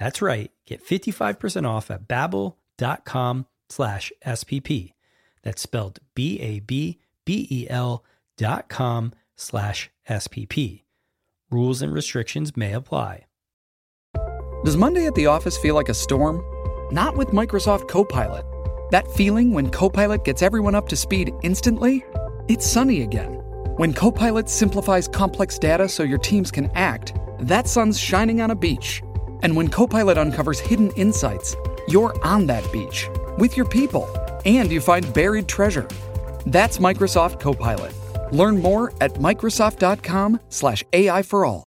That's right. Get 55% off at babbel.com slash SPP. That's spelled B-A-B-B-E-L dot com slash SPP. Rules and restrictions may apply. Does Monday at the office feel like a storm? Not with Microsoft Copilot. That feeling when Copilot gets everyone up to speed instantly? It's sunny again. When Copilot simplifies complex data so your teams can act, that sun's shining on a beach. And when Copilot uncovers hidden insights, you're on that beach with your people and you find buried treasure. That's Microsoft Copilot. Learn more at Microsoft.com/slash AI for all.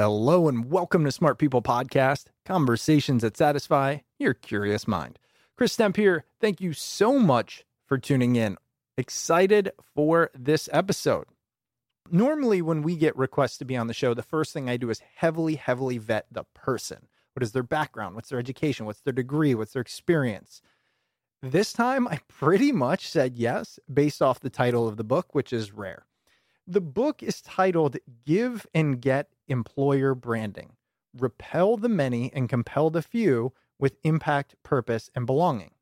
Hello and welcome to Smart People Podcast, conversations that satisfy your curious mind. Chris Stemp here. Thank you so much for tuning in. Excited for this episode. Normally, when we get requests to be on the show, the first thing I do is heavily, heavily vet the person. What is their background? What's their education? What's their degree? What's their experience? This time, I pretty much said yes based off the title of the book, which is rare. The book is titled Give and Get Employer Branding Repel the Many and Compel the Few with Impact, Purpose, and Belonging.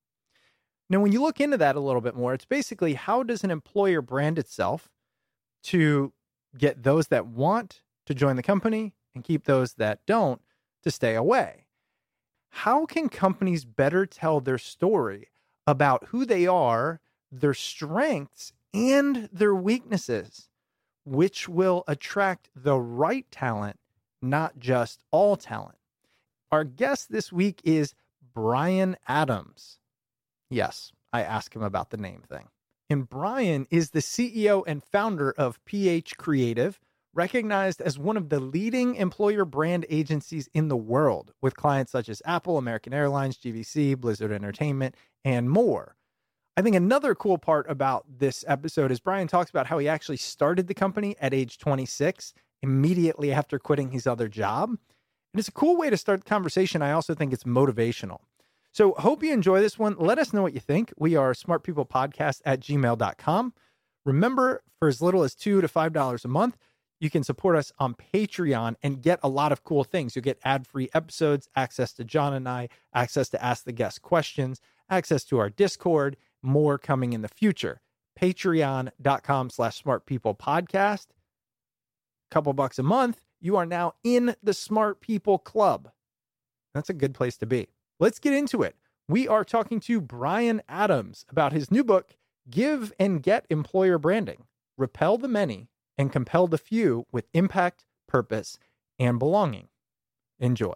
Now, when you look into that a little bit more, it's basically how does an employer brand itself to get those that want to join the company and keep those that don't to stay away? How can companies better tell their story about who they are, their strengths, and their weaknesses? Which will attract the right talent, not just all talent. Our guest this week is Bryan Adams. Yes, I asked him about the name thing. And Bryan is the CEO and founder of Ph.Creative, recognized as one of the leading employer brand agencies in the world, with clients such as Apple, American Airlines, GVC, Blizzard Entertainment, and more. I think another cool part about this episode is Bryan talks about how he actually started the company at age 26, immediately after quitting his other job. And it's a cool way to start the conversation. I also think it's motivational. So, hope you enjoy this one. Let us know what you think. We are smartpeoplepodcast at gmail.com. Remember, for as little as two to five dollars a month, you can support us on Patreon and get a lot of cool things. You'll get ad-free episodes, access to John and I, access to ask the guest questions, access to our Discord, more coming in the future. Patreon.com slash smart people podcast. Couple bucks a month. You are now in the smart people club. That's a good place to be. Let's get into it. We are talking to Bryan Adams about his new book, Give and Get Employer Branding Repel the Many and Compel the Few with Impact, Purpose, and Belonging. Enjoy.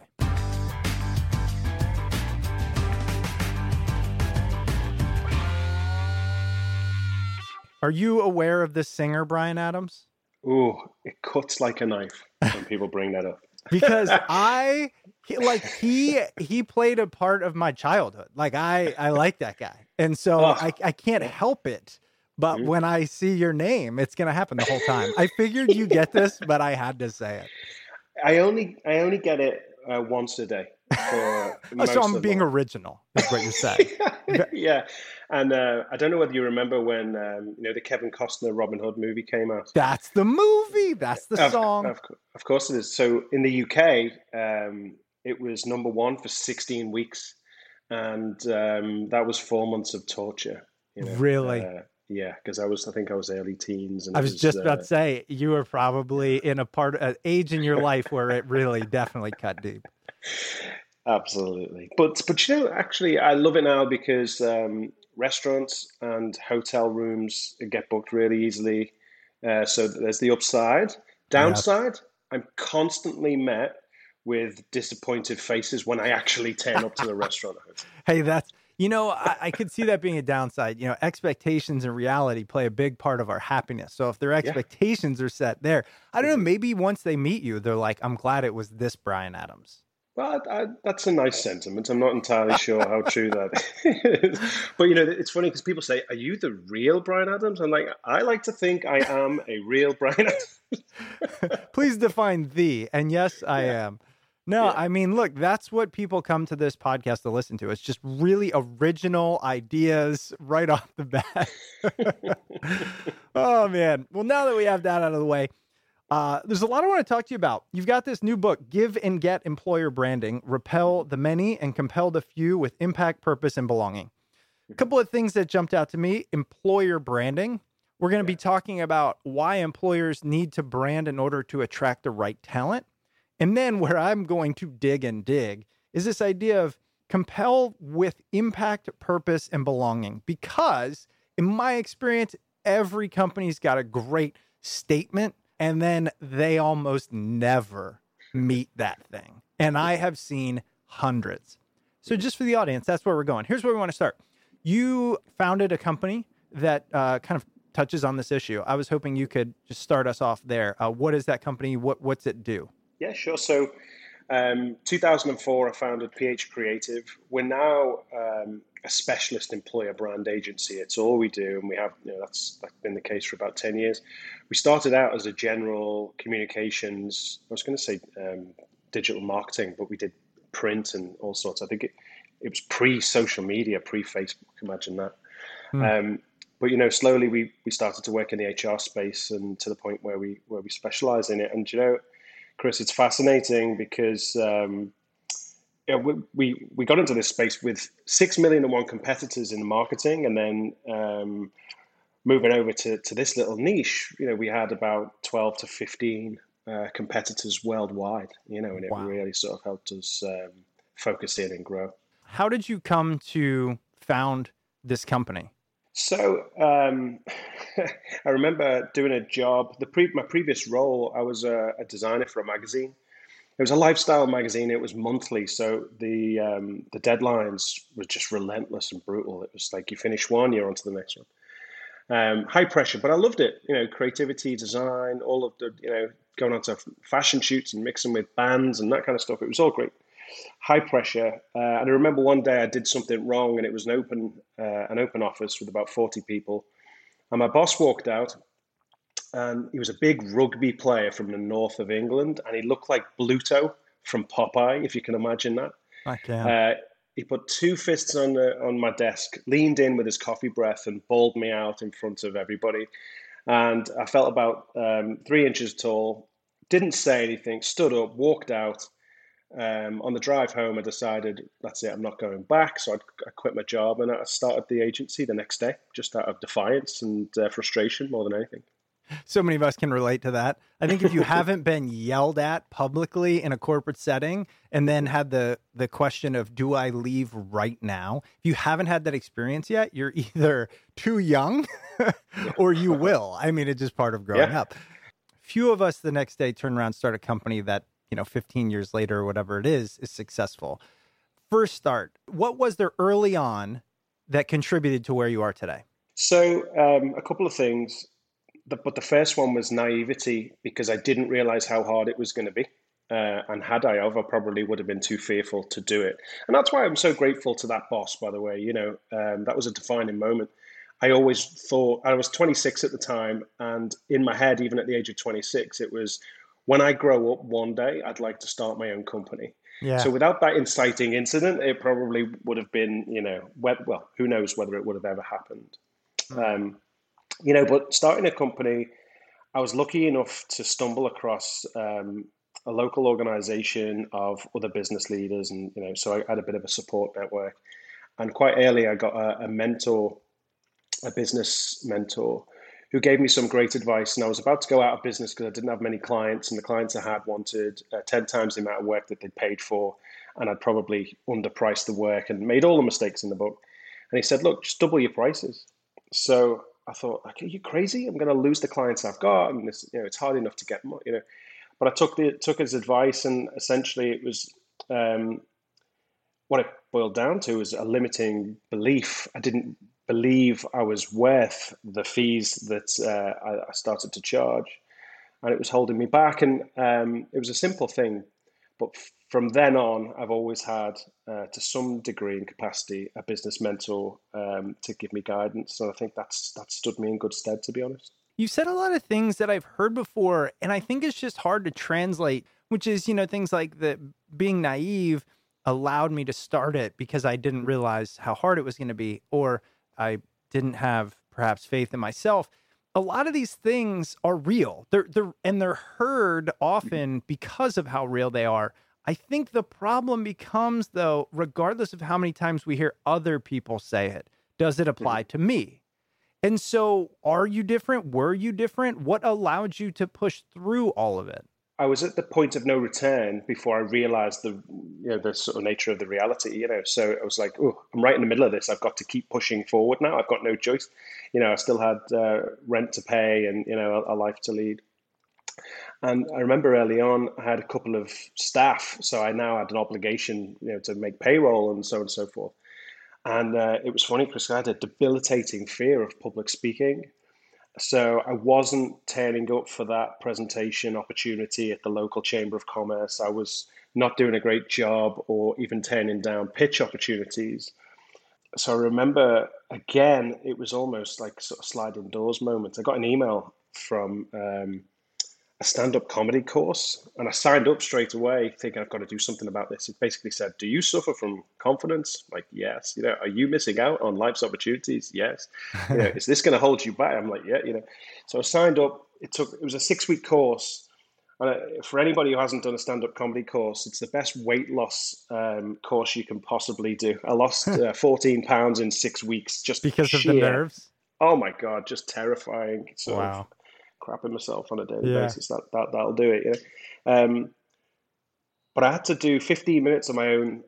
Are you aware of this singer, Bryan Adams? Ooh, it cuts like a knife when people bring that up. because I he, like he he played a part of my childhood. Like I I like that guy, and so Ugh. I I can't help it. But Mhm. when I see your name, it's gonna happen the whole time. I figured you get this, but I had to say it. I only I only get it uh, once a day. For Oh, so I'm being original. Is what you're saying. yeah, and uh, I don't know whether you remember when um, you know the Kevin Costner Robin Hood movie came out. That's the movie. That's the Of, song. of, of course it is. So in the UK, um, it was number one for 16 weeks, and um, that was four months of torture. You know? Really? Uh, yeah, because I was, I think I was early teens, and I it was just about uh, to say you were probably in a part an age in your life where it really definitely cut deep. Absolutely, but but you know, actually, I love it now because um, restaurants and hotel rooms get booked really easily. Uh, so there's the upside. Downside, I'm constantly met with disappointed faces when I actually turn up to the restaurant. Hey, that's you know, I, I could see that being a downside. You know, expectations and reality play a big part of our happiness. So if their expectations are set there, I don't know, mm-hmm. maybe once they meet you, they're like, I'm glad it was this Bryan Adams. Well, I, I, that's a nice sentiment. I'm not entirely sure how true that is. But, you know, it's funny because people say, Are you the real Bryan Adams? I'm like, I like to think I am a real Bryan Adams. Please define the. And yes, I Yeah. am. No, Yeah. I mean, look, that's what people come to this podcast to listen to. It's just really original ideas right off the bat. oh, man. Well, now that we have that out of the way, uh, there's a lot I want to talk to you about. You've got this new book, Give and Get Employer Branding Repel the Many and Compel the Few with Impact, Purpose, and Belonging. A couple of things that jumped out to me employer branding. We're going to be talking about why employers need to brand in order to attract the right talent. And then where I'm going to dig and dig is this idea of compel with impact, purpose, and belonging. Because in my experience, every company's got a great statement, and then they almost never meet that thing. And I have seen hundreds. So, just for the audience, that's where we're going. Here's where we want to start. You founded a company that uh, kind of touches on this issue. I was hoping you could just start us off there. Uh, what is that company? What What's it do? Yeah, sure. So, um, 2004, I founded Ph.Creative. We're now um, a specialist employer brand agency. It's all we do, and we have you know that's, that's been the case for about 10 years. We started out as a general communications. I was going to say um, digital marketing, but we did print and all sorts. I think it it was pre social media, pre Facebook. Imagine that. Um, but you know, slowly we we started to work in the HR space, and to the point where we where we specialize in it. And you know, Chris, it's fascinating because um, yeah, we, we we got into this space with six million and one competitors in marketing, and then um, moving over to to this little niche, you know, we had about twelve to fifteen uh, competitors worldwide. You know, and it Wow. really sort of helped us um, focus in and grow. How did you come to found this company? So um, I remember doing a job. The pre- my previous role, I was a, a designer for a magazine. It was a lifestyle magazine. It was monthly, so the um, the deadlines were just relentless and brutal. It was like you finish one, you're on to the next one. Um, high pressure, but I loved it. You know, creativity, design, all of the you know going on to fashion shoots and mixing with bands and that kind of stuff. It was all great high pressure. Uh, and I remember one day I did something wrong, and it was an open uh, an open office with about forty people. And my boss walked out, and he was a big rugby player from the north of England, and he looked like Bluto from Popeye, if you can imagine that. I can. Uh, he put two fists on the, on my desk, leaned in with his coffee breath, and bawled me out in front of everybody. And I felt about um, three inches tall. Didn't say anything. Stood up, walked out. Um, on the drive home, I decided that's it. I'm not going back. So I, I quit my job and I started the agency the next day, just out of defiance and uh, frustration more than anything. so many of us can relate to that. I think if you haven't been yelled at publicly in a corporate setting and then had the the question of do I leave right now? If you haven't had that experience yet, you're either too young or you will. I mean, it's just part of growing Yeah. up. Few of us the next day turn around and start a company that, you know, 15 years later or whatever it is is successful. First start, what was there early on that contributed to where you are today? So, um, a couple of things. but the first one was naivety because I didn't realize how hard it was going to be. Uh, and had I of, probably would have been too fearful to do it. And that's why I'm so grateful to that boss, by the way. You know, um, that was a defining moment. I always thought I was 26 at the time, and in my head, even at the age of 26, it was when I grow up one day, I'd like to start my own company. Yeah. So without that inciting incident, it probably would have been, you know, well, who knows whether it would have ever happened. Um, you know, but starting a company, I was lucky enough to stumble across um, a local organization of other business leaders, and you know, so I had a bit of a support network. And quite early, I got a, a mentor, a business mentor, who gave me some great advice. And I was about to go out of business because I didn't have many clients, and the clients I had wanted uh, 10 times the amount of work that they paid for. And I'd probably underpriced the work and made all the mistakes in the book. And he said, Look, just double your prices. So I thought, like, are you crazy? I'm going to lose the clients I've got, and this, you know, it's hard enough to get more, you know. But I took the took his advice, and essentially it was um, what it boiled down to was a limiting belief. I didn't believe I was worth the fees that uh, I, I, started to charge, and it was holding me back. And um, it was a simple thing, but from then on, I've always had, uh, to some degree and capacity, a business mentor um, to give me guidance. And I think that's that stood me in good stead, to be honest. You said a lot of things that I've heard before, and I think it's just hard to translate. Which is, you know, things like that being naive allowed me to start it because I didn't realize how hard it was going to be, or I didn't have perhaps faith in myself. A lot of these things are real. They're they're and they're heard often because of how real they are. I think the problem becomes though, regardless of how many times we hear other people say it, does it mm-hmm. apply to me? And so, are you different? Were you different? What allowed you to push through all of it? I was at the point of no return before I realized the you know the sort of nature of the reality. You know, so I was like, oh, I'm right in the middle of this. I've got to keep pushing forward now. I've got no choice. You know, I still had uh, rent to pay and you know a, a, life to lead. And I remember early on, I had a couple of staff, so I now had an obligation, you know, to make payroll and so on and so forth. And uh, it was funny because I had a debilitating fear of public speaking so I wasn't turning up for that presentation opportunity at the local chamber of commerce. I was not doing a great job or even turning down pitch opportunities. So I remember again, it was almost like sort of sliding doors moment. I got an email from um, a stand-up comedy course and i signed up straight away thinking i've got to do something about this. It basically said do you suffer from confidence? Like yes. You know are you missing out on life's opportunities? Yes. You know is this going to hold you back? I'm like yeah you know. So i signed up. It took it was a six week course. And for anybody who hasn't done a stand-up comedy course it's the best weight loss um, course you can possibly do. I lost uh, 14 pounds in six weeks just because sheer, of the nerves? Oh my god just terrifying. So wow crapping myself on a daily yeah. basis. That that that'll do it. Yeah. Um, but I had to do 15 minutes of my own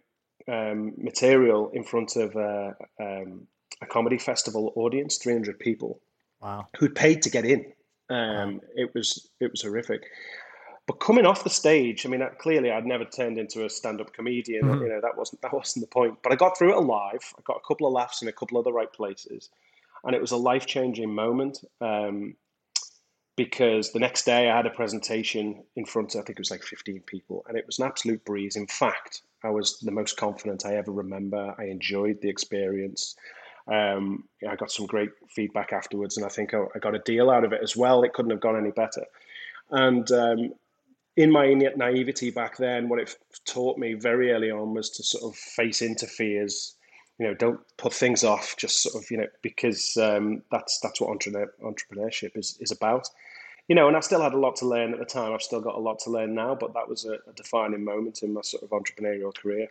um, material in front of uh, um, a comedy festival audience, 300 people. Wow. Who'd paid to get in. Um, wow. It was it was horrific. But coming off the stage, I mean, clearly I'd never turned into a stand-up comedian. Mm-hmm. You know, that wasn't that wasn't the point. But I got through it alive. I got a couple of laughs in a couple of the right places, and it was a life-changing moment. Um, because the next day I had a presentation in front of, I think it was like 15 people, and it was an absolute breeze. In fact, I was the most confident I ever remember. I enjoyed the experience. Um, I got some great feedback afterwards, and I think I, got a deal out of it as well. It couldn't have gone any better. And um, in my naivety back then, what it taught me very early on was to sort of face into fears. You know, don't put things off. Just sort of, you know, because um, that's that's what entrepreneurship is is about you know, and I still had a lot to learn at the time. I've still got a lot to learn now, but that was a, a defining moment in my sort of entrepreneurial career.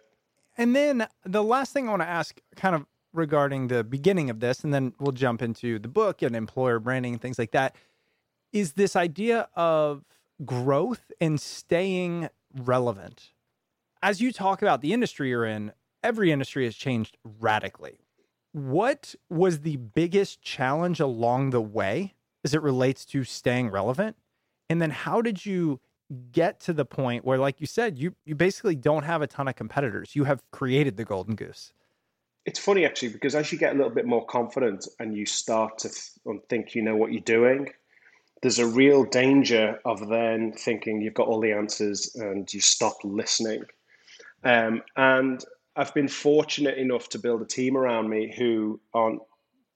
And then the last thing I want to ask, kind of regarding the beginning of this, and then we'll jump into the book and employer branding and things like that, is this idea of growth and staying relevant. As you talk about the industry you're in, every industry has changed radically. What was the biggest challenge along the way as it relates to staying relevant? And then how did you get to the point where, like you said, you you basically don't have a ton of competitors. You have created the golden goose. It's funny actually because as you get a little bit more confident and you start to th- think you know what you're doing, there's a real danger of then thinking you've got all the answers and you stop listening. Um, and I've been fortunate enough to build a team around me who aren't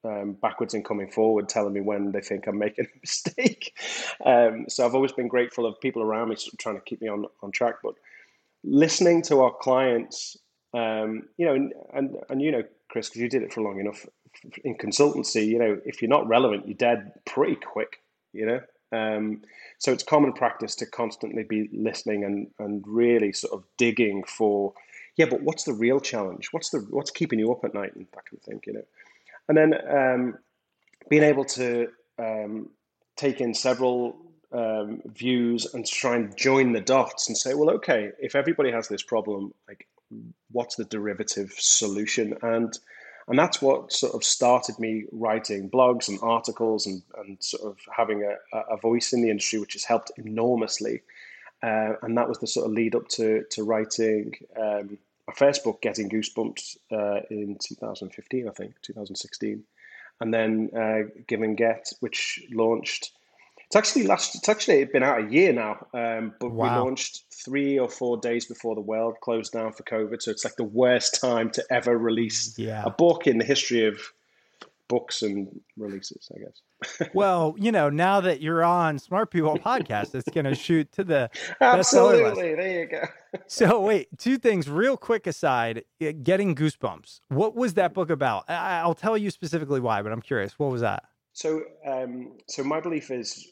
um, backwards and coming forward, telling me when they think I'm making a mistake. Um, so I've always been grateful of people around me trying to keep me on, on track. But listening to our clients, um, you know, and, and, and you know, Chris, because you did it for long enough in consultancy, you know, if you're not relevant, you're dead pretty quick, you know. Um, so it's common practice to constantly be listening and, and really sort of digging for, yeah, but what's the real challenge? What's the what's keeping you up at night and that kind of thing, you know. And then um, being able to um, take in several um, views and try and join the dots and say, well, okay, if everybody has this problem, like, what's the derivative solution? And and that's what sort of started me writing blogs and articles and, and sort of having a, a voice in the industry, which has helped enormously. Uh, and that was the sort of lead up to, to writing um, my first book, Getting Goosebumps, uh, in 2015, I think, 2016. And then uh, Give and Get, which launched it's actually last. It's actually been out a year now, um, but wow. we launched three or four days before the world closed down for COVID. So it's like the worst time to ever release yeah. a book in the history of books and releases, I guess. well, you know, now that you're on Smart People Podcast, it's going to shoot to the absolutely. There you go. so wait, two things, real quick aside. Getting goosebumps. What was that book about? I'll tell you specifically why, but I'm curious. What was that? So, um, so my belief is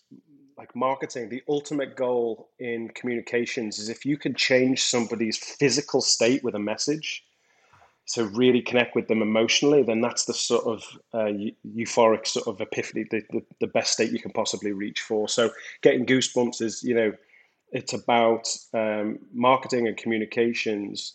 like marketing, the ultimate goal in communications is if you can change somebody's physical state with a message, to really connect with them emotionally, then that's the sort of uh, euphoric sort of epiphany, the, the, the, best state you can possibly reach for. So getting goosebumps is, you know, it's about um, marketing and communications,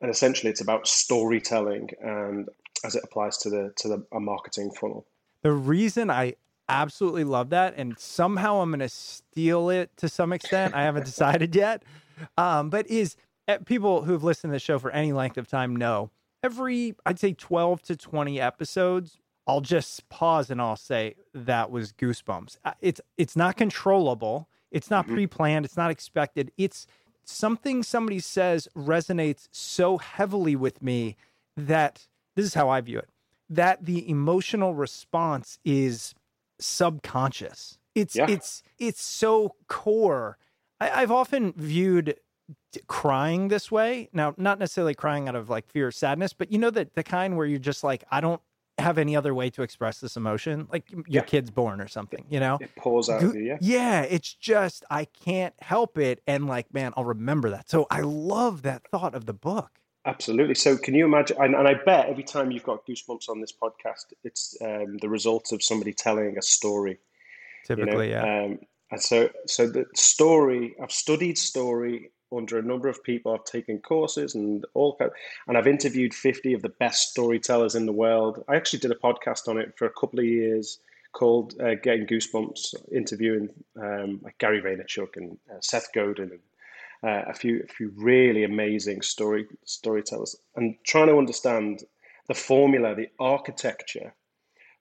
and essentially it's about storytelling and as it applies to the to the a marketing funnel. The reason I absolutely love that, and somehow I'm going to steal it to some extent. I haven't decided yet, um, but is eh, people who've listened to the show for any length of time know every I'd say 12 to 20 episodes. I'll just pause and I'll say that was goosebumps. Uh, it's it's not controllable. It's not mm-hmm. pre-planned. It's not expected. It's something somebody says resonates so heavily with me that this is how I view it that the emotional response is subconscious. It's yeah. it's it's so core. I, I've often viewed crying this way. Now, not necessarily crying out of like fear or sadness, but you know that the kind where you're just like, I don't have any other way to express this emotion. Like your yeah. kid's born or something, you know? It pulls out of you, yeah. Yeah, it's just I can't help it. And like, man, I'll remember that. So I love that thought of the book. Absolutely. So, can you imagine? And, and, I bet every time you've got goosebumps on this podcast, it's um, the result of somebody telling a story. Typically, you know? yeah. Um, and so, so the story. I've studied story under a number of people. I've taken courses and all, and I've interviewed fifty of the best storytellers in the world. I actually did a podcast on it for a couple of years called uh, "Getting Goosebumps," interviewing um, like Gary Vaynerchuk and uh, Seth Godin and uh, a few a few really amazing story storytellers, and trying to understand the formula, the architecture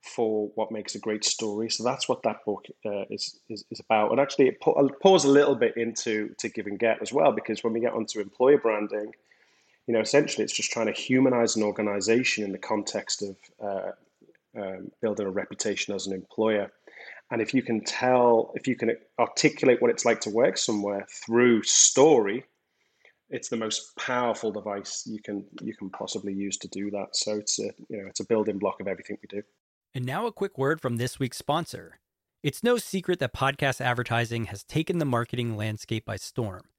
for what makes a great story. So that's what that book uh, is, is, is about. And actually, it I'll pause a little bit into to give and get as well, because when we get onto employer branding, you know, essentially it's just trying to humanize an organization in the context of uh, um, building a reputation as an employer. And if you can tell, if you can articulate what it's like to work somewhere through story, it's the most powerful device you can you can possibly use to do that. So it's a you know it's a building block of everything we do. And now a quick word from this week's sponsor. It's no secret that podcast advertising has taken the marketing landscape by storm.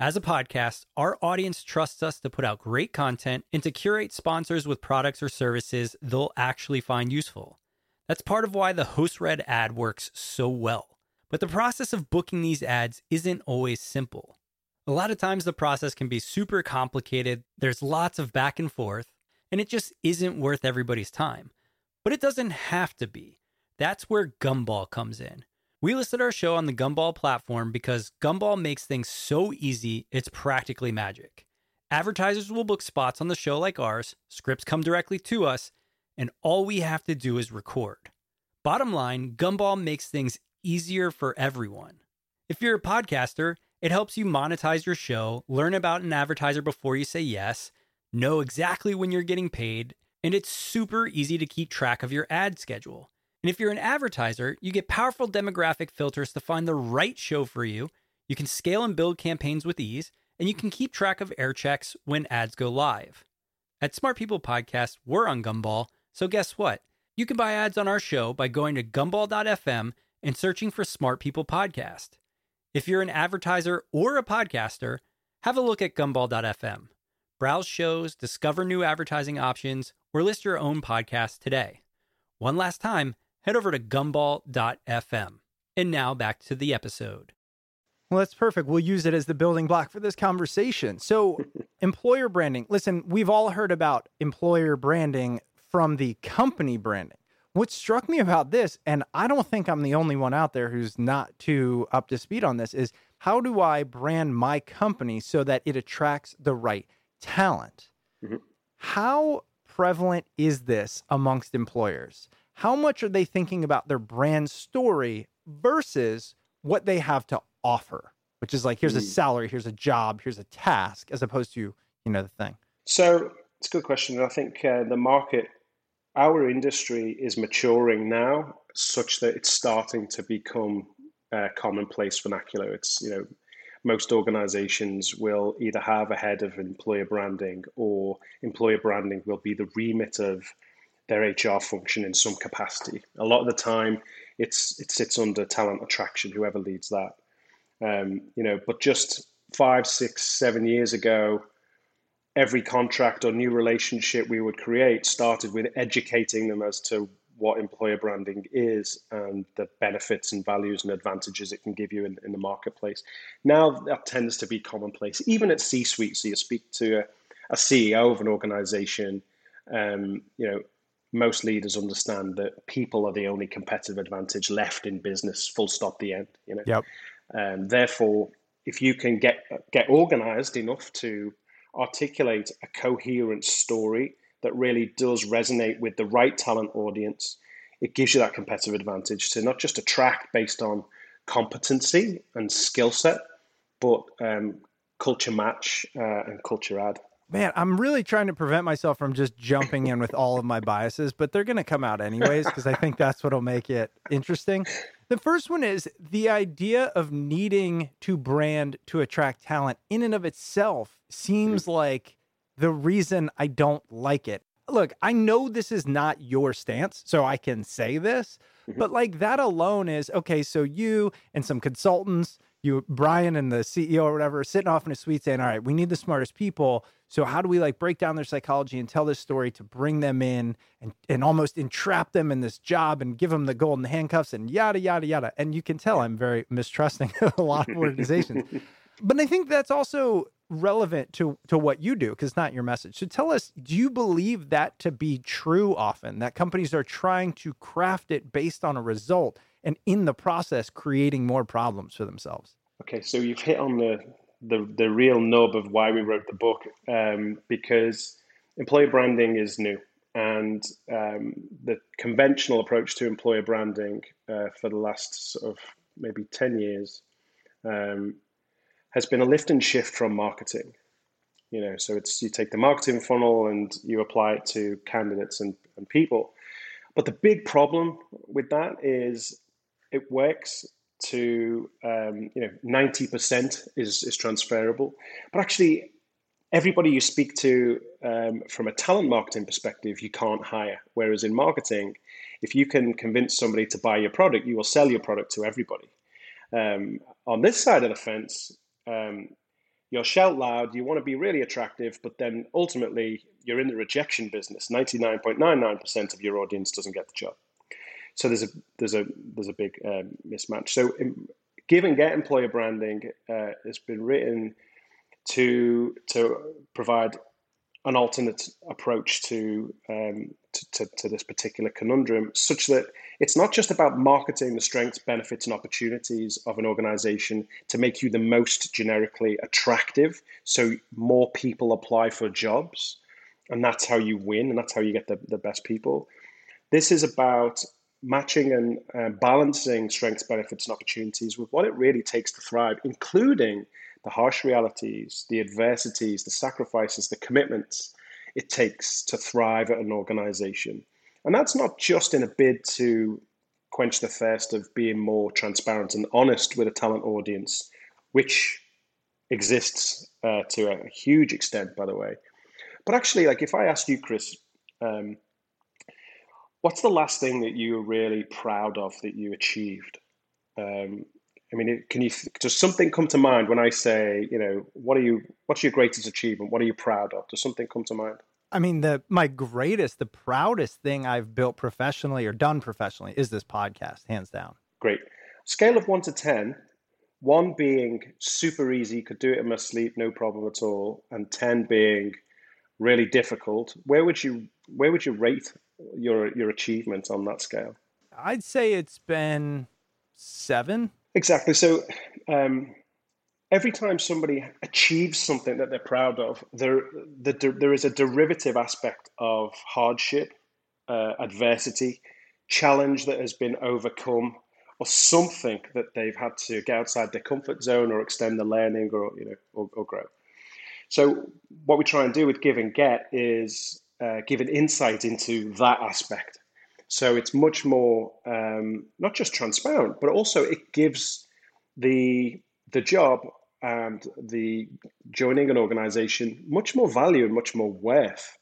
As a podcast, our audience trusts us to put out great content and to curate sponsors with products or services they'll actually find useful. That's part of why the host read ad works so well. But the process of booking these ads isn't always simple. A lot of times the process can be super complicated, there's lots of back and forth, and it just isn't worth everybody's time. But it doesn't have to be. That's where Gumball comes in. We listed our show on the Gumball platform because Gumball makes things so easy, it's practically magic. Advertisers will book spots on the show like ours, scripts come directly to us, and all we have to do is record. Bottom line, Gumball makes things easier for everyone. If you're a podcaster, it helps you monetize your show, learn about an advertiser before you say yes, know exactly when you're getting paid, and it's super easy to keep track of your ad schedule. And if you're an advertiser, you get powerful demographic filters to find the right show for you. You can scale and build campaigns with ease, and you can keep track of air checks when ads go live. At Smart People Podcast, we're on Gumball, so guess what? You can buy ads on our show by going to gumball.fm and searching for Smart People Podcast. If you're an advertiser or a podcaster, have a look at gumball.fm. Browse shows, discover new advertising options, or list your own podcast today. One last time, head over to gumball.fm. And now back to the episode. Well, that's perfect. We'll use it as the building block for this conversation. So, employer branding. Listen, we've all heard about employer branding from the company branding. What struck me about this, and I don't think I'm the only one out there who's not too up to speed on this, is how do I brand my company so that it attracts the right talent? Mm-hmm. How prevalent is this amongst employers? How much are they thinking about their brand story versus what they have to offer, which is like, here's a mm. salary, here's a job, here's a task, as opposed to, you know, the thing? So it's a good question. I think uh, the market our industry is maturing now such that it's starting to become uh, commonplace vernacular. It's, you know, most organizations will either have a head of employer branding or employer branding will be the remit of their HR function in some capacity. A lot of the time, it's it sits under talent attraction, whoever leads that. Um, you know, but just five, six, seven years ago, every contract or new relationship we would create started with educating them as to what employer branding is and the benefits and values and advantages it can give you in, in the marketplace. Now that tends to be commonplace, even at C-suite. So you speak to a, a CEO of an organization, um, you know, most leaders understand that people are the only competitive advantage left in business. Full stop. The end. You know. Yep. Um, therefore, if you can get get organized enough to articulate a coherent story that really does resonate with the right talent audience, it gives you that competitive advantage to not just attract based on competency and skill set, but um, culture match uh, and culture add. Man, I'm really trying to prevent myself from just jumping in with all of my biases, but they're going to come out anyways because I think that's what'll make it interesting. The first one is the idea of needing to brand to attract talent in and of itself seems like the reason I don't like it. Look, I know this is not your stance, so I can say this, mm-hmm. but like that alone is okay. So you and some consultants, you, Bryan and the CEO or whatever, sitting off in a suite saying, All right, we need the smartest people. So how do we like break down their psychology and tell this story to bring them in and, and almost entrap them in this job and give them the golden handcuffs and yada, yada, yada. And you can tell I'm very mistrusting of a lot of organizations. but I think that's also relevant to to what you do because it's not your message. So tell us, do you believe that to be true often that companies are trying to craft it based on a result and in the process creating more problems for themselves? Okay, so you've hit on the the, the real nub of why we wrote the book um, because employer branding is new and um, the conventional approach to employer branding uh, for the last sort of maybe 10 years um, has been a lift and shift from marketing. You know, so it's you take the marketing funnel and you apply it to candidates and, and people. But the big problem with that is it works to um, you know 90% is, is transferable. But actually everybody you speak to um, from a talent marketing perspective, you can't hire. Whereas in marketing, if you can convince somebody to buy your product, you will sell your product to everybody. Um, on this side of the fence, um, you're shout loud, you want to be really attractive, but then ultimately you're in the rejection business. 99.99% of your audience doesn't get the job. So there's a there's a there's a big um, mismatch. So in, give and get employer branding uh, has been written to to provide an alternate approach to, um, to, to, this particular conundrum, such that it's not just about marketing the strengths, benefits, and opportunities of an organization to make you the most generically attractive, so more people apply for jobs, and that's how you win, and that's how you get the, the best people. This is about matching and uh, balancing strengths, benefits, and opportunities with what it really takes to thrive, including the harsh realities, the adversities, the sacrifices, the commitments it takes to thrive at an organization. And that's not just in a bid to quench the thirst of being more transparent and honest with a talent audience, which exists uh, to a huge extent, by the way. But actually, like if I asked you, Chris, um, what's the last thing that you were really proud of that you achieved? Um, I mean, can you does something come to mind when I say, you know, what are you? What's your greatest achievement? What are you proud of? Does something come to mind? I mean, the my greatest, the proudest thing I've built professionally or done professionally is this podcast, hands down. Great. Scale of one to ten, one being super easy, could do it in my sleep, no problem at all, and ten being really difficult. Where would you where would you rate your your achievement on that scale? I'd say it's been seven. Exactly. So um, every time somebody achieves something that they're proud of, there the, there is a derivative aspect of hardship, uh, adversity, challenge that has been overcome, or something that they've had to get outside their comfort zone or extend the learning or you know or, or grow. So what we try and do with give and get is uh, give an insight into that aspect. So it's much more um, not just transparent, but also it gives the the job and the joining an organization much more value and much more worth.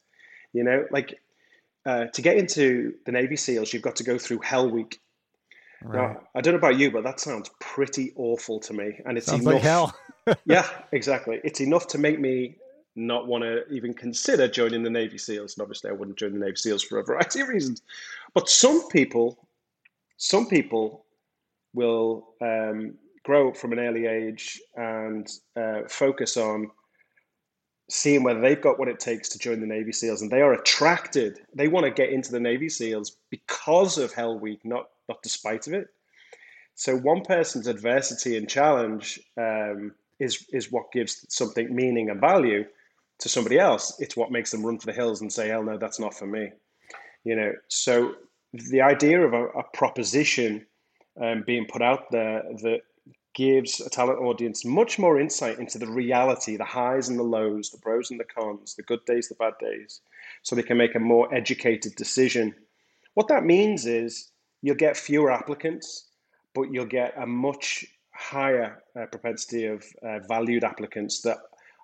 You know, like uh, to get into the Navy SEALs, you've got to go through Hell Week. Right. Now, I don't know about you, but that sounds pretty awful to me. And it's sounds enough. Like hell. yeah, exactly. It's enough to make me not want to even consider joining the Navy SEALs. And obviously, I wouldn't join the Navy SEALs for a variety of reasons. But some people, some people will um, grow up from an early age and uh, focus on seeing whether they've got what it takes to join the Navy SEALs, and they are attracted. They want to get into the Navy SEALs because of Hell Week, not not despite of it. So one person's adversity and challenge um, is is what gives something meaning and value to somebody else. It's what makes them run for the hills and say, "Hell no, that's not for me." You know. So the idea of a, a proposition um, being put out there that gives a talent audience much more insight into the reality, the highs and the lows, the pros and the cons, the good days, the bad days, so they can make a more educated decision. What that means is you'll get fewer applicants, but you'll get a much higher uh, propensity of uh, valued applicants that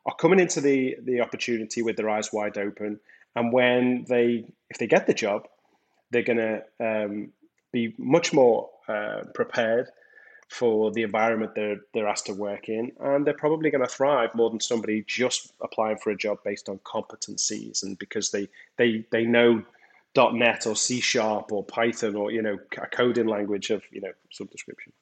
are coming into the, the opportunity with their eyes wide open. And when they, if they get the job, they're going to um, be much more uh, prepared for the environment they're they're asked to work in, and they're probably going to thrive more than somebody just applying for a job based on competencies and because they they they know .NET or C Sharp or Python or you know a coding language of you know some description.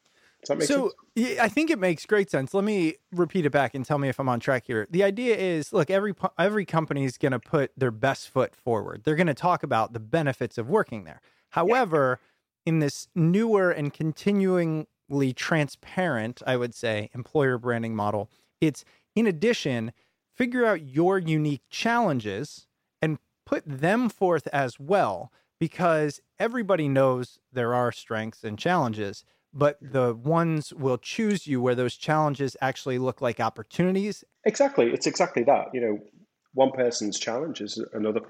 Does that make so, sense? Yeah, I think it makes great sense. Let me repeat it back and tell me if I'm on track here. The idea is, look, every every company is going to put their best foot forward. They're going to talk about the benefits of working there. However, yeah. in this newer and continuing transparent, I would say, employer branding model. It's in addition, figure out your unique challenges and put them forth as well, because everybody knows there are strengths and challenges, but the ones will choose you where those challenges actually look like opportunities. Exactly. It's exactly that. You know, one person's challenge is another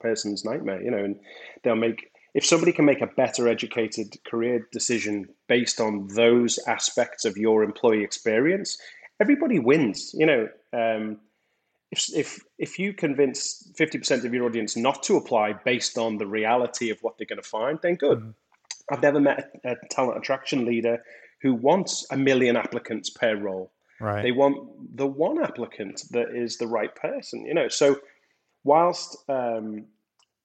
person's nightmare, you know, and they'll make if somebody can make a better educated career decision based on those aspects of your employee experience, everybody wins. You know, um, if, if if you convince fifty percent of your audience not to apply based on the reality of what they're going to find, then good. Mm-hmm. I've never met a, a, talent attraction leader who wants a million applicants per role. Right. They want the one applicant that is the right person. You know, so whilst um,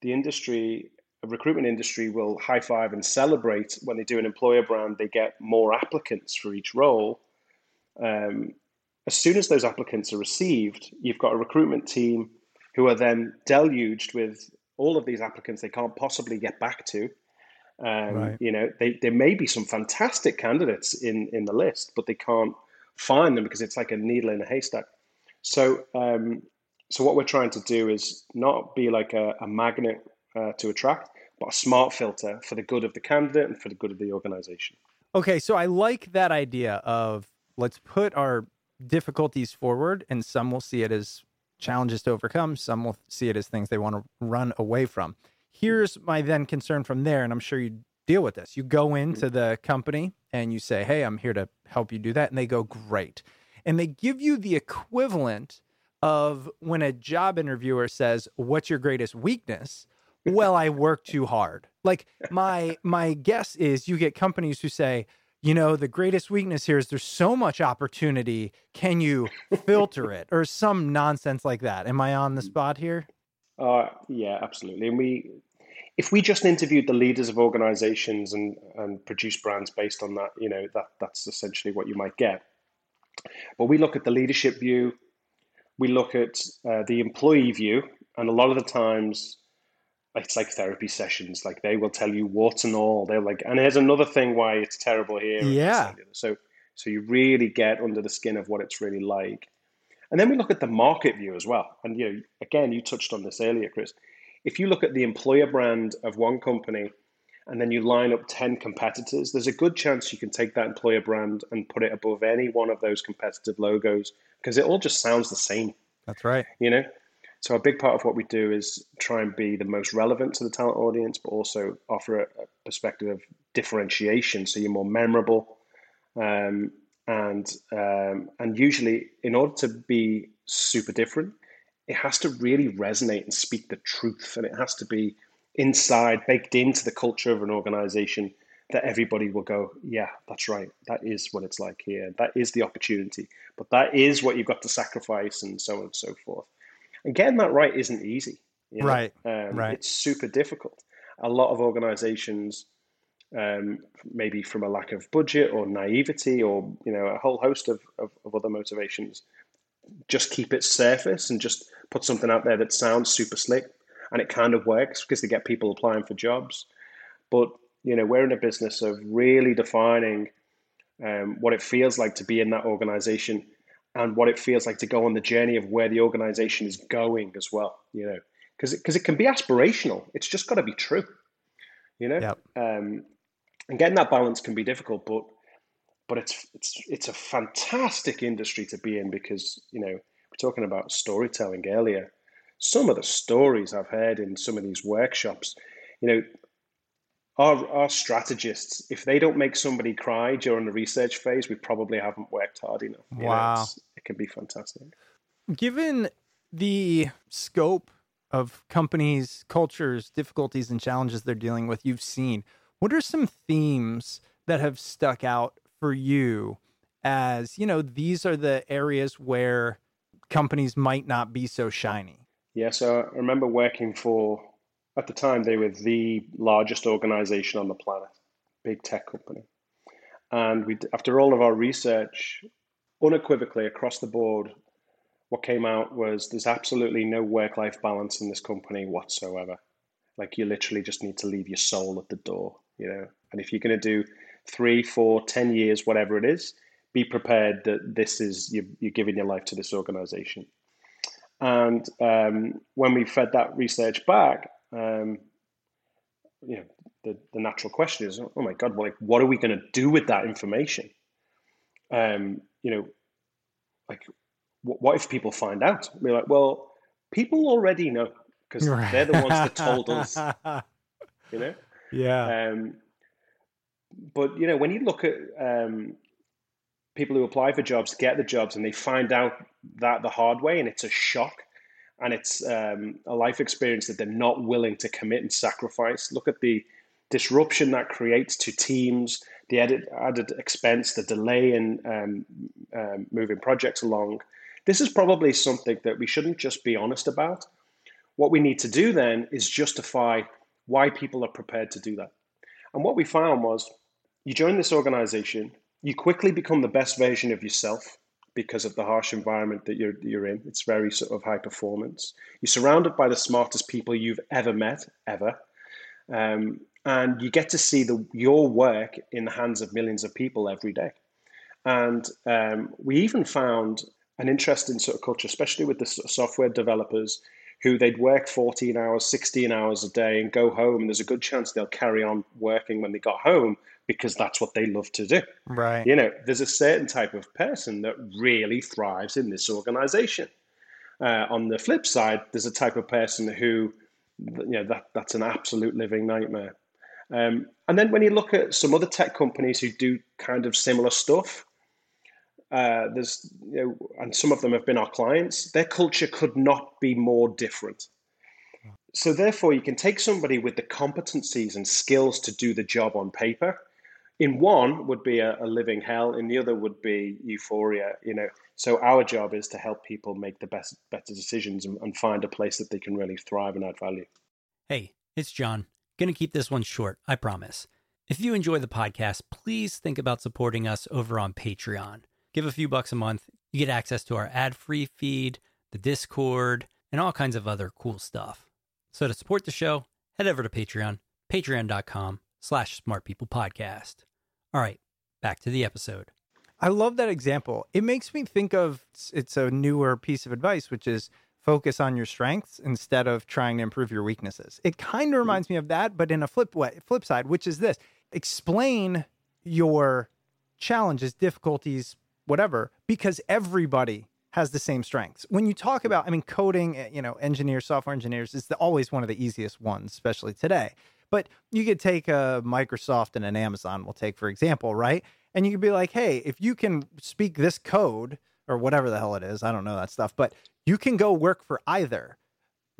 the industry recruitment industry will high five and celebrate when they do an employer brand, they get more applicants for each role. Um, as soon as those applicants are received, you've got a recruitment team who are then deluged with all of these applicants they can't possibly get back to. Um, right. You know, they, there may be some fantastic candidates in, in the list, but they can't find them because it's like a needle in a haystack. So, um, so what we're trying to do is not be like a, a magnet uh, to attract, but a smart filter for the good of the candidate and for the good of the organization. Okay, so I like that idea of let's put our difficulties forward, and some will see it as challenges to overcome, some will see it as things they want to run away from. Here's my then concern from there, and I'm sure you deal with this. You go into the company and you say, Hey, I'm here to help you do that. And they go, Great. And they give you the equivalent of when a job interviewer says, What's your greatest weakness? Well, I work too hard. Like my my guess is you get companies who say, you know, the greatest weakness here is there's so much opportunity. Can you filter it or some nonsense like that? Am I on the mm. spot here? Uh, yeah, absolutely. And we, if we just interviewed the leaders of organizations and, and produce brands based on that, you know, that that's essentially what you might get. But we look at the leadership view, we look at uh, the employee view, and a lot of the times it's like therapy sessions. Like they will tell you warts and all. They're like, and here's another thing why it's terrible here. Yeah. So so you really get under the skin of what it's really like. And then we look at the market view as well. And you know, again, you touched on this earlier, Chris. If you look at the employer brand of one company and then you line up 10 competitors, there's a good chance you can take that employer brand and put it above any one of those competitive logos because it all just sounds the same. That's right. You know? So a big part of what we do is try and be the most relevant to the talent audience, but also offer a, perspective of differentiation, so you're more memorable. Um, and um, and usually, in order to be super different, it has to really resonate and speak the truth, and it has to be inside, baked into the culture of an organization that everybody will go, yeah, that's right. That is what it's like here. That is the opportunity, but that is what you've got to sacrifice, and so on and so forth. And getting that right isn't easy. You know? Right. Um, right. It's super difficult. A lot of organizations, um, maybe from a lack of budget or naivety or you know a whole host of, of, of other motivations, just keep it surface and just put something out there that sounds super slick and it kind of works because they get people applying for jobs. But you know we're in a business of really defining um, what it feels like to be in that organization and what it feels like to go on the journey of where the organization is going as well you know because because it, it, can be aspirational it's just got to be true you know Yep. um, and getting that balance can be difficult but but it's it's it's a fantastic industry to be in because you know we're talking about storytelling earlier some of the stories i've heard in some of these workshops you know our, our strategists, if they don't make somebody cry during the research phase, we probably haven't worked hard enough. You know, Wow. it's- it can be fantastic. Given the scope of companies, cultures, difficulties, and challenges they're dealing with, you've seen, what are some themes that have stuck out for you as, you know, these are the areas where companies might not be so shiny? Yeah, so I remember working for, at the time, they were the largest organization on the planet, big tech company. And we, after all of our research, unequivocally across the board, what came out was there's absolutely no work life balance in this company whatsoever. Like you literally just need to leave your soul at the door, you know. And if you're going to do three, four, ten years, whatever it is, be prepared that this is you, you're giving your life to this organization. And um, when we fed that research back, um, you know, the, the natural question is, oh my God, well, like, what are we going to do with that information? Um, you know, like, wh- what if people find out? We're like, well, people already know because they're the ones that told us, you know? Yeah. Um, but you know, when you look at um, people who apply for jobs, get the jobs, and they find out that the hard way, and it's a shock, and it's um, a life experience that they're not willing to commit and sacrifice. Look at the disruption that creates to teams, the added, added expense, the delay in um, um, moving projects along. This is probably something that we shouldn't just be honest about. What we need to do then is justify why people are prepared to do that. And what we found was you join this organization, you quickly become the best version of yourself because of the harsh environment that you're, you're in. It's very sort of high performance. You're surrounded by the smartest people you've ever met, ever. Um, and you get to see the, your work in the hands of millions of people every day. And um, we even found an interesting sort of culture, especially with the software developers, who they'd work 14 hours, 16 hours a day and go home. And there's a good chance they'll carry on working when they got home because that's what they love to do. Right. You know, there's a certain type of person that really thrives in this organization. Uh, on the flip side, there's a type of person who, you know, that, that's an absolute living nightmare. Um, and then when you look at some other tech companies who do kind of similar stuff, uh, there's you know, and some of them have been our clients. Their culture could not be more different. So therefore, you can take somebody with the competencies and skills to do the job on paper. In one would be a, a living hell. In the other would be euphoria. You know. So our job is to help people make the best, better decisions and, and find a place that they can really thrive and add value. Hey, it's John. Gonna keep this one short, I promise. If you enjoy the podcast, please think about supporting us over on Patreon. Give a few bucks a month. You get access to our ad free feed, the Discord, and all kinds of other cool stuff. So to support the show, head over to Patreon, patreon.com slash smartpeoplepodcast. All right, back to the episode. I love that example. It makes me think of it's a newer piece of advice, which is focus on your strengths instead of trying to improve your weaknesses. It kind of reminds me of that, but in a flip way, flip side, which is this: explain your challenges, difficulties, whatever, because everybody has the same strengths. When you talk about, I mean, coding, eh, you know, engineers, software engineers is the, always one of the easiest ones, especially today. But you could take a Microsoft and an Amazon, we'll take for example, right? And you could be like, hey, if you can speak this code or whatever the hell it is, I don't know that stuff, but you can go work for either.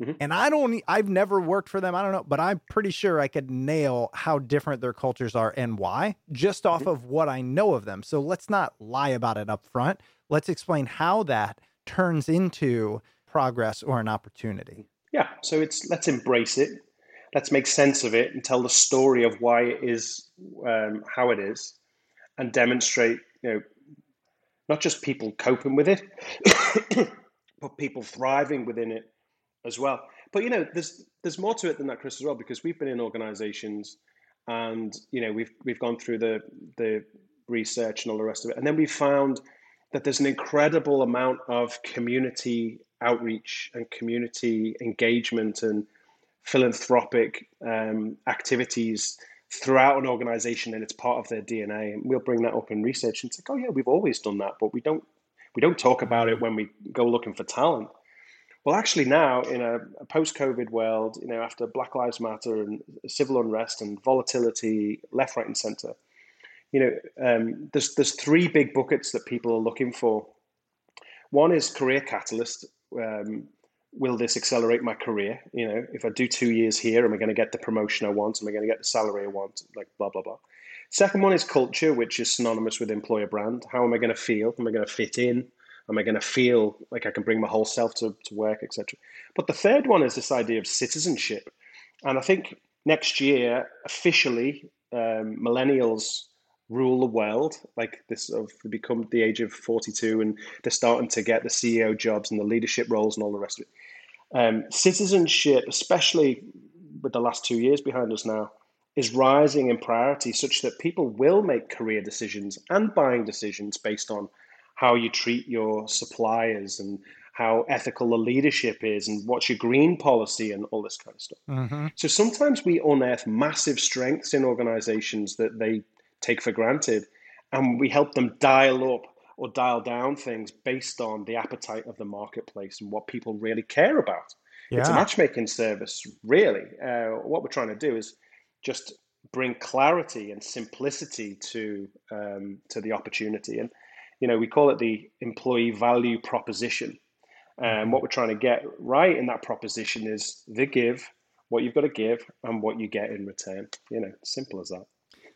Mm-hmm. And I don't, I've never worked for them. I don't know, but I'm pretty sure I could nail how different their cultures are and why just off mm-hmm. of what I know of them. So let's not lie about it up front. Let's explain how that turns into progress or an opportunity. Yeah. So it's let's embrace it. Let's make sense of it and tell the story of why it is um, how it is and demonstrate, you know, not just people coping with it, but people thriving within it as well. But you know, there's there's more to it than that, Chris, as well, because we've been in organizations and you know we've we've gone through the the research and all the rest of it, and then we found that there's an incredible amount of community outreach and community engagement and philanthropic um, activities throughout an organization and it's part of their DNA. And we'll bring that up in research and say, oh yeah, we've always done that, but we don't we don't talk about it when we go looking for talent. Well, actually, now in a, a post-COVID world, you know, after Black Lives Matter and civil unrest and volatility, left, right, and centre, you know, um, there's there's three big buckets that people are looking for. One is career catalyst. Um, will this accelerate my career? You know, if I do two years here, am I going to get the promotion I want? Am I going to get the salary I want? Like blah blah blah. Second one is culture, which is synonymous with employer brand. How am I going to feel? Am I going to fit in? Am I going to feel like I can bring my whole self to, to work, etc.? But the third one is this idea of citizenship. And I think next year, officially, um, millennials rule the world. Like this, of become the age of 42 and they're starting to get the CEO jobs and the leadership roles and all the rest of it. Um, citizenship, especially with the last two years behind us now, is rising in priority such that people will make career decisions and buying decisions based on how you treat your suppliers and how ethical the leadership is and what's your green policy and all this kind of stuff. Mm-hmm. So sometimes we unearth massive strengths in organizations that they take for granted and we help them dial up or dial down things based on the appetite of the marketplace and what people really care about. Yeah. It's a matchmaking service, really. Uh, what we're trying to do is just bring clarity and simplicity to um, to the opportunity. And you know, we call it the employee value proposition. And what we're trying to get right in that proposition is the give, what you've got to give, and what you get in return. You know, simple as that.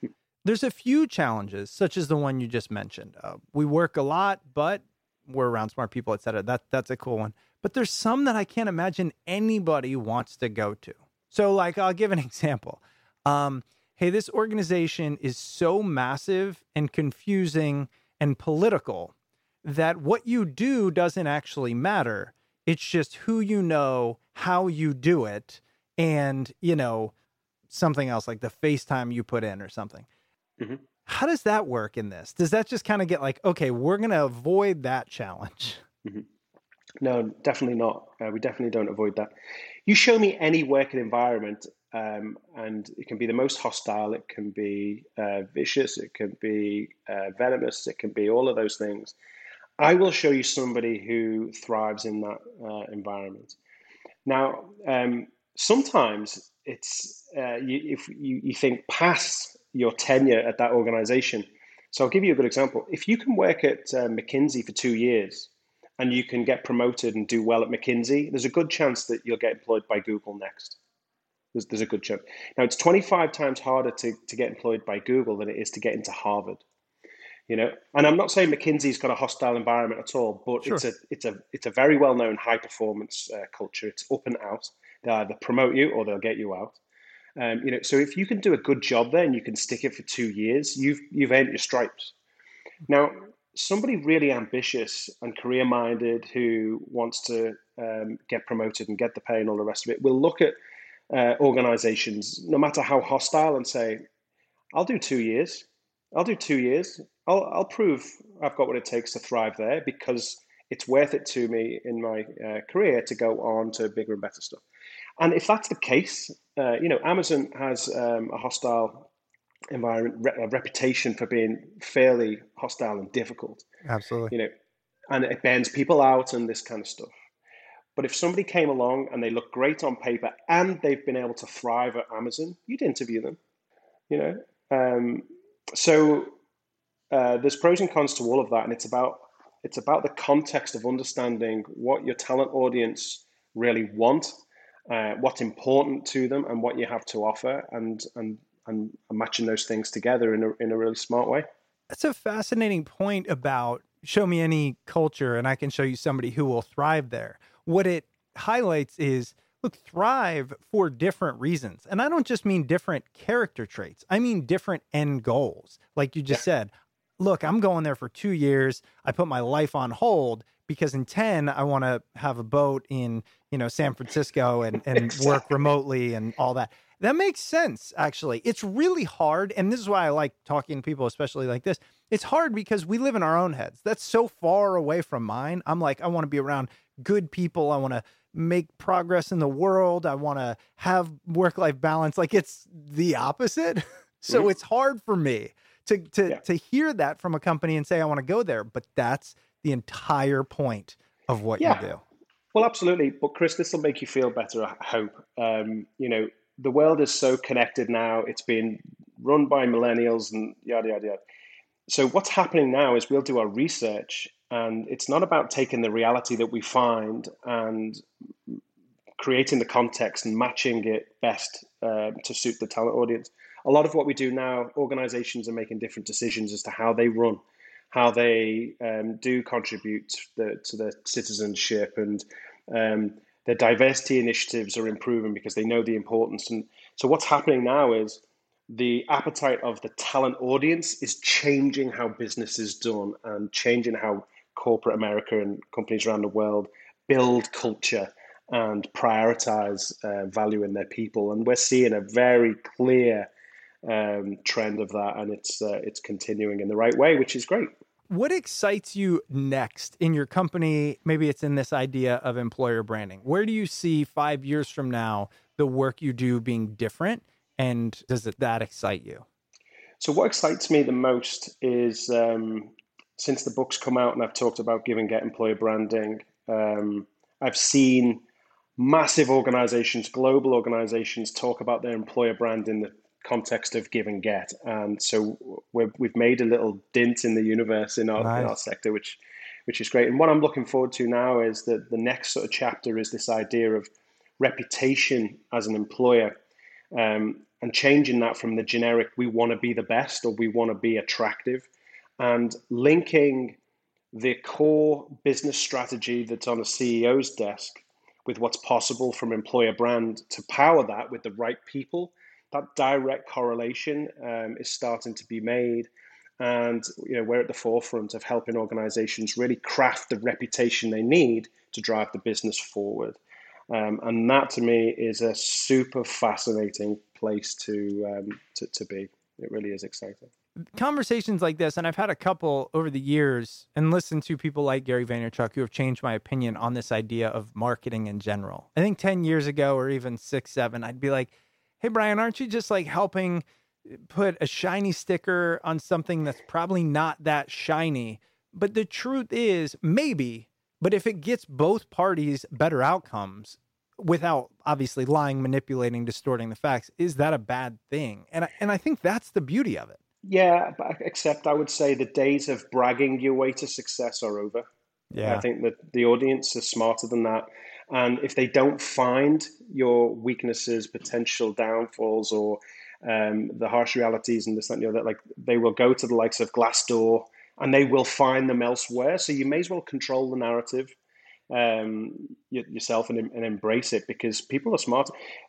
There's a few challenges, such as the one you just mentioned. Uh, we work a lot, but we're around smart people, et cetera. That that's a cool one. But there's some that I can't imagine anybody wants to go to. So, like, I'll give an example. Um, hey, this organization is so massive and confusing and political that what you do doesn't actually matter. It's just who you know, how you do it, and, you know, something else like the FaceTime you put in or something. Mm-hmm. How does that work in this? Does that just kind of get like, okay, we're going to avoid that challenge? Mm-hmm. No, definitely not. Uh, we definitely don't avoid that. You show me any working environment, um, and it can be the most hostile, it can be uh, vicious, it can be uh, venomous, it can be all of those things. I will show you somebody who thrives in that uh, environment. Now, um, sometimes it's uh, you, if you, you think past your tenure at that organization. So I'll give you a good example. If you can work at uh, McKinsey for two years and you can get promoted and do well at McKinsey, there's a good chance that you'll get employed by Google next. There's, there's a good chance. Now, it's 25 times harder to, to get employed by Google than it is to get into Harvard. You know, and I'm not saying McKinsey's got a hostile environment at all, but sure. it's a it's a it's a very well known high performance uh, culture. It's up and out. They either promote you or they'll get you out. Um, you know, so if you can do a good job there and you can stick it for two years, you've you've earned your stripes. Now, somebody really ambitious and career minded who wants to um, get promoted and get the pay and all the rest of it will look at uh, organizations, no matter how hostile, and say, I'll do two years. I'll do two years. I'll, I'll prove I've got what it takes to thrive there because it's worth it to me in my uh, career to go on to bigger and better stuff. And if that's the case, uh, you know, Amazon has um, a hostile environment re- a reputation for being fairly hostile and difficult. Absolutely. You know, and it burns people out and this kind of stuff. But if somebody came along and they look great on paper and they've been able to thrive at Amazon, you'd interview them. You know, um, so uh, there's pros and cons to all of that, and it's about it's about the context of understanding what your talent audience really want, uh, what's important to them, and what you have to offer, and and and matching those things together in a, in a really smart way. That's a fascinating point about show me any culture and I can show you somebody who will thrive there. What it highlights is look, thrive for different reasons. And I don't just mean different character traits, I mean different end goals. Like you just yeah. said, look, I'm going there for two years. I put my life on hold because in 10, I want to have a boat in, you know, San Francisco and, and exactly. work remotely and all that. That makes sense, actually. It's really hard. And this is why I like talking to people, especially like this. It's hard because we live in our own heads. That's so far away from mine. I'm like, I want to be around good people. I want to make progress in the world. I want to have work life balance. Like it's the opposite. so mm-hmm. it's hard for me to to yeah. to hear that from a company and say I want to go there. But that's the entire point of what yeah. you do. Well, absolutely. But Chris, this will make you feel better. I hope. Um, you know, the world is so connected now. It's being run by millennials and yada yada yada. So what's happening now is we'll do our research, and it's not about taking the reality that we find and creating the context and matching it best uh, to suit the talent audience. A lot of what we do now, organizations are making different decisions as to how they run, how they um, do contribute to the, to the citizenship, and um, their diversity initiatives are improving because they know the importance. And so what's happening now is the appetite of the talent audience is changing how business is done and changing how corporate America and companies around the world build culture and prioritize uh, value in their people. And we're seeing a very clear um, trend of that, and it's uh, it's continuing in the right way, which is great. What excites you next in your company? Maybe it's in this idea of employer branding. Where do you see five years from now the work you do being different? And does it, that excite you? So, what excites me the most is um, since the book's come out and I've talked about give and get employer branding, um, I've seen massive organizations, global organizations, talk about their employer brand in the context of give and get. And so we have made a little dint in the universe in our, nice. in our sector, which which is great. And what I'm looking forward to now is that the next sort of chapter is this idea of reputation as an employer um, and changing that from the generic we want to be the best or we want to be attractive and linking the core business strategy that's on a CEO's desk with what's possible from employer brand to power that with the right people that direct correlation um, is starting to be made. And you know, we're at the forefront of helping organizations really craft the reputation they need to drive the business forward. Um, and that to me is a super fascinating place to, um, to, to be. It really is exciting. Conversations like this, and I've had a couple over the years and listened to people like Gary Vaynerchuk who have changed my opinion on this idea of marketing in general. I think 10 years ago or even six, seven, I'd be like, hey, Bryan, aren't you just like helping put a shiny sticker on something that's probably not that shiny? But the truth is, maybe, but if it gets both parties better outcomes, without obviously lying, manipulating, distorting the facts, is that a bad thing? And I, and I think that's the beauty of it. Yeah, except I would say the days of bragging your way to success are over. Yeah. I think that the audience is smarter than that. And if they don't find your weaknesses, potential downfalls, or um, the harsh realities and this, that, and the other, like they will go to the likes of Glassdoor and they will find them elsewhere. So you may as well control the narrative um, yourself and, and embrace it because people are smart.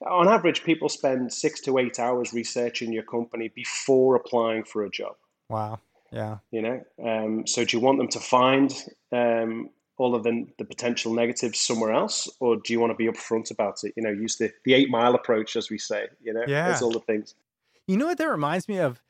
On average, people spend six to eight hours researching your company before applying for a job. Wow. Yeah. You know, um, so do you want them to find um, all of the, the potential negatives somewhere else, or do you want to be upfront about it? You know, use the, the eight mile approach, as we say. You know, yeah. that's all the things. You know what that reminds me of?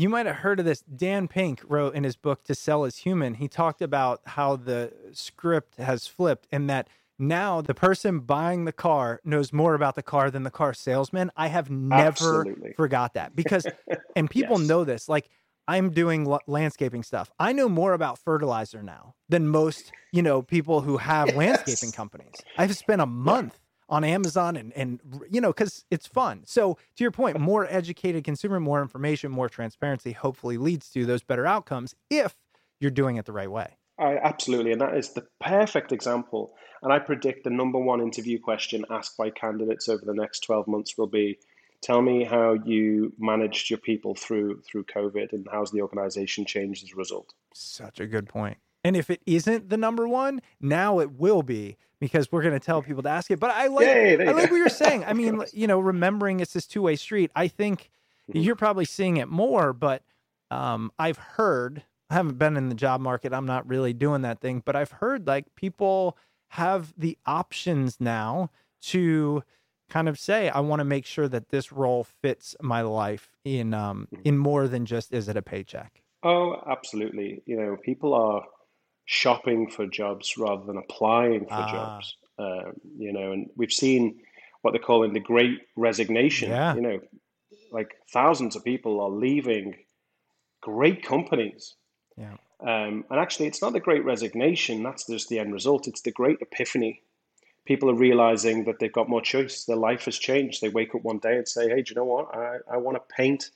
You might have heard of this. Dan Pink wrote in his book To Sell is Human. He talked about how the script has flipped and that now the person buying the car knows more about the car than the car salesman. I have never Absolutely. forgot that because, and people yes. know this. Like I'm doing l- landscaping stuff. I know more about fertilizer now than most, you know, people who have yes. landscaping companies. I've spent a month on Amazon and and you know because it's fun. So to your point, more educated consumer, more information, more transparency, hopefully leads to those better outcomes if you're doing it the right way. I, absolutely, and that is the perfect example. And I predict the number one interview question asked by candidates over the next twelve months will be. Tell me how you managed your people through through COVID and how's the organization changed as a result. Such a good point. And if it isn't the number one, now it will be because we're going to tell people to ask it. But I like Yay, I like what you're saying. I mean, you know, remembering it's this two way street. I think mm-hmm. you're probably seeing it more, but um, I've heard. I haven't been in the job market. I'm not really doing that thing, but I've heard like people have the options now to kind of say, I want to make sure that this role fits my life in um, mm-hmm. in more than just is it a paycheck. Oh, absolutely. You know, people are shopping for jobs rather than applying for ah. jobs. Um, you know, and we've seen what they're calling the Great Resignation. Yeah. You know, like thousands of people are leaving great companies. Yeah. Um, and actually, it's not the Great Resignation. That's just the end result. It's the Great Epiphany. People are realizing that they've got more choice. Their life has changed. They wake up one day and say, "Hey, do you know what? I, I want to paint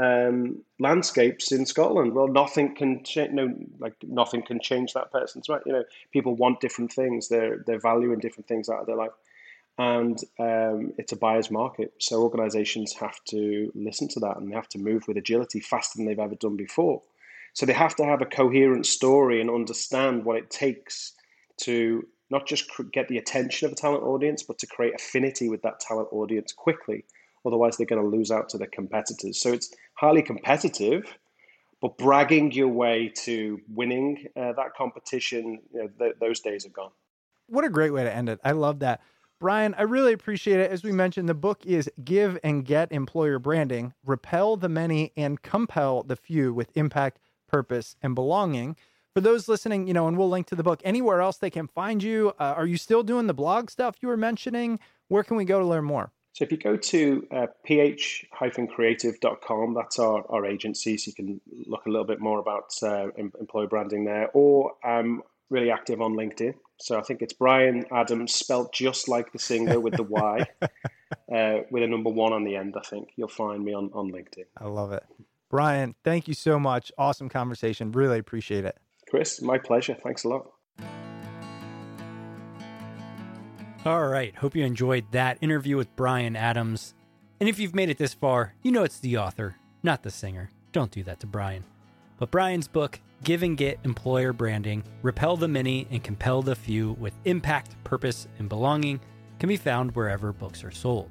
um, landscapes in Scotland. Well, nothing can change. No, like nothing can change that person's right. You know, people want different things. They're they're valuing different things out of their life, and um, it's a buyer's market. So organisations have to listen to that, and they have to move with agility faster than they've ever done before. So they have to have a coherent story and understand what it takes to not just get the attention of a talent audience, but to create affinity with that talent audience quickly Otherwise, they're going to lose out to their competitors. So it's highly competitive, but bragging your way to winning uh, that competition, you know, th- those days are gone. What a great way to end it. I love that. Bryan, I really appreciate it. As we mentioned, the book is Give and Get Employer Branding Repel the Many and Compel the Few with Impact, Purpose, and Belonging. For those listening, you know, and we'll link to the book anywhere else they can find you. Uh, are you still doing the blog stuff you were mentioning? Where can we go to learn more? So if you go to uh, ph-creative.com, that's our, our agency, so you can look a little bit more about uh, employer branding there. Or I'm really active on LinkedIn. So I think it's Bryan Adams, spelt just like the singer with the Y, uh, with a number one on the end, I think. You'll find me on, on LinkedIn. I love it. Bryan, thank you so much. Awesome conversation. Really appreciate it. Chris, my pleasure. Thanks a lot. All right, hope you enjoyed that interview with Bryan Adams. And if you've made it this far, you know it's the author, not the singer. Don't do that to Bryan. But Bryan's book, Give and Get Employer Branding Repel the Many and Compel the Few with Impact, Purpose, and Belonging, can be found wherever books are sold.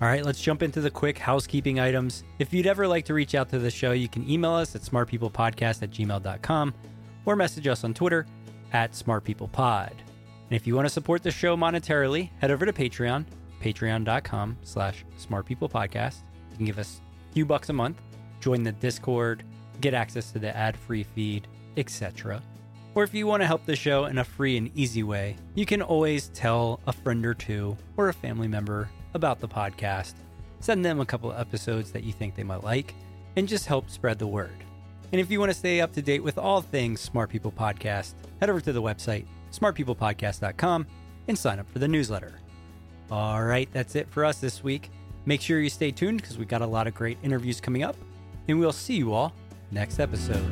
All right, let's jump into the quick housekeeping items. If you'd ever like to reach out to the show, you can email us at smartpeoplepodcast at gmail.com or message us on Twitter at smartpeoplepod. And if you want to support the show monetarily, head over to Patreon, patreon.com slash smartpeoplepodcast. You can give us a few bucks a month, join the Discord, get access to the ad free feed, etc. Or if you want to help the show in a free and easy way, you can always tell a friend or two or a family member about the podcast. Send them a couple of episodes that you think they might like and just help spread the word. And if you want to stay up to date with all things Smart People Podcast, head over to the website, smartpeoplepodcast.com, and sign up for the newsletter. All right, that's it for us this week. Make sure you stay tuned because we've got a lot of great interviews coming up, and we'll see you all next episode.